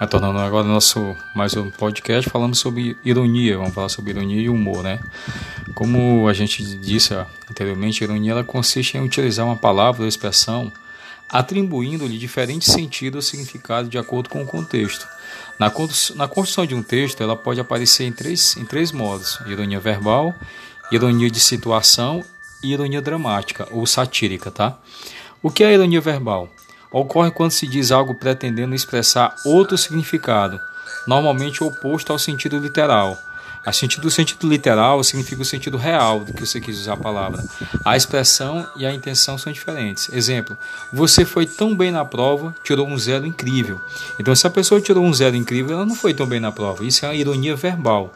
Retornando agora ao nosso mais um podcast falando sobre ironia, vamos falar sobre ironia e humor, né? Como a gente disse anteriormente, a ironia ela consiste em utilizar uma palavra ou expressão atribuindo-lhe diferentes sentidos ou significado de acordo com o contexto. Na, construção de um texto, ela pode aparecer em três, em três modos: ironia verbal, ironia de situação e ironia dramática ou satírica, tá? O que é ironia verbal? Ocorre quando se diz algo pretendendo expressar outro significado, normalmente oposto ao sentido literal. A sentido, o sentido literal significa o sentido real do que você quis usar a palavra. A expressão e a intenção são diferentes. Exemplo: você foi tão bem na prova, tirou um zero incrível. Então, se a pessoa tirou um zero incrível, ela não foi tão bem na prova. Isso é uma ironia verbal.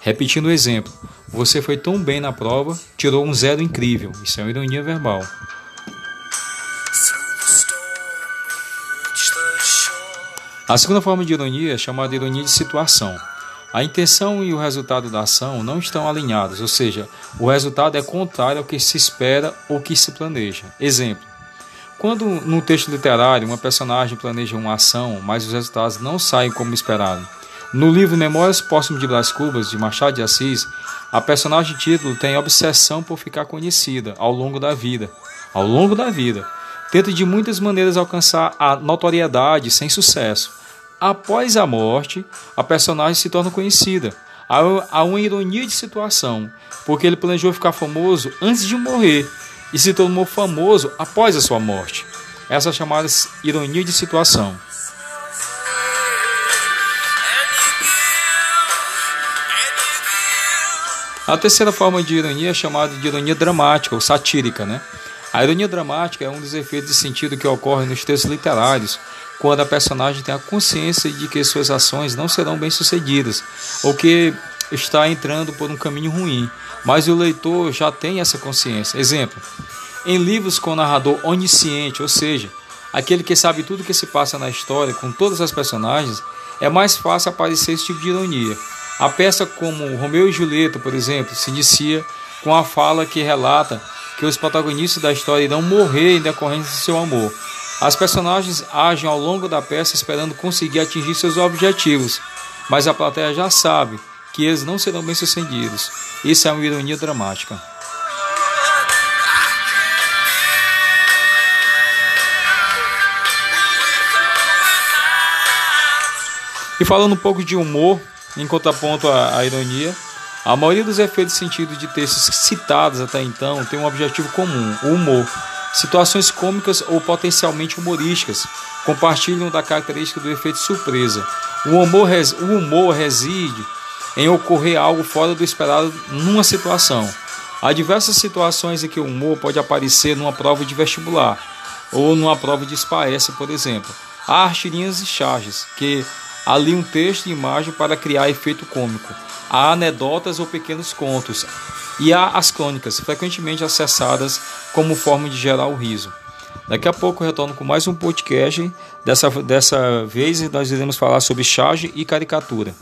Repetindo o exemplo: você foi tão bem na prova, tirou um zero incrível. Isso é uma ironia verbal. A segunda forma de ironia é chamada de ironia de situação. A intenção e o resultado da ação não estão alinhados, ou seja, o resultado é contrário ao que se espera ou que se planeja. Exemplo: quando no texto literário uma personagem planeja uma ação, mas os resultados não saem como esperado. No livro Memórias Póstumas de Brás Cubas, de Machado de Assis, a personagem título tem obsessão por ficar conhecida ao longo da vida. Ao longo da vida tenta de muitas maneiras alcançar a notoriedade sem sucesso. Após a morte, a personagem se torna conhecida. Há uma ironia de situação, porque ele planejou ficar famoso antes de morrer e se tornou famoso após a sua morte. Essa é chamada ironia de situação. A terceira forma de ironia é chamada de ironia dramática ou satírica, né? A ironia dramática é um dos efeitos de sentido que ocorre nos textos literários, quando a personagem tem a consciência de que suas ações não serão bem-sucedidas ou que está entrando por um caminho ruim, mas o leitor já tem essa consciência. Exemplo: em livros com narrador onisciente, ou seja, aquele que sabe tudo o que se passa na história com todas as personagens, é mais fácil aparecer esse tipo de ironia. A peça como Romeu e Julieta, por exemplo, se inicia com a fala que relata que os protagonistas da história irão morrer em decorrência de seu amor. As personagens agem ao longo da peça esperando conseguir atingir seus objetivos, mas a plateia já sabe que eles não serão bem-sucedidos. Isso é uma ironia dramática. E falando um pouco de humor, em contraponto à, à ironia, a maioria dos efeitos sentido de textos citados até então tem um objetivo comum, o humor. Situações cômicas ou potencialmente humorísticas compartilham da característica do efeito surpresa. O humor, o humor reside em ocorrer algo fora do esperado numa situação. Há diversas situações em que o humor pode aparecer numa prova de vestibular ou numa prova de SPAES, por exemplo. Há artirinhas e charges, que ali um texto e imagem para criar efeito cômico há anedotas ou pequenos contos, e há as crônicas, frequentemente acessadas como forma de gerar o riso. Daqui a pouco eu retorno com mais um podcast. Dessa, dessa vez nós iremos falar sobre charge e caricatura.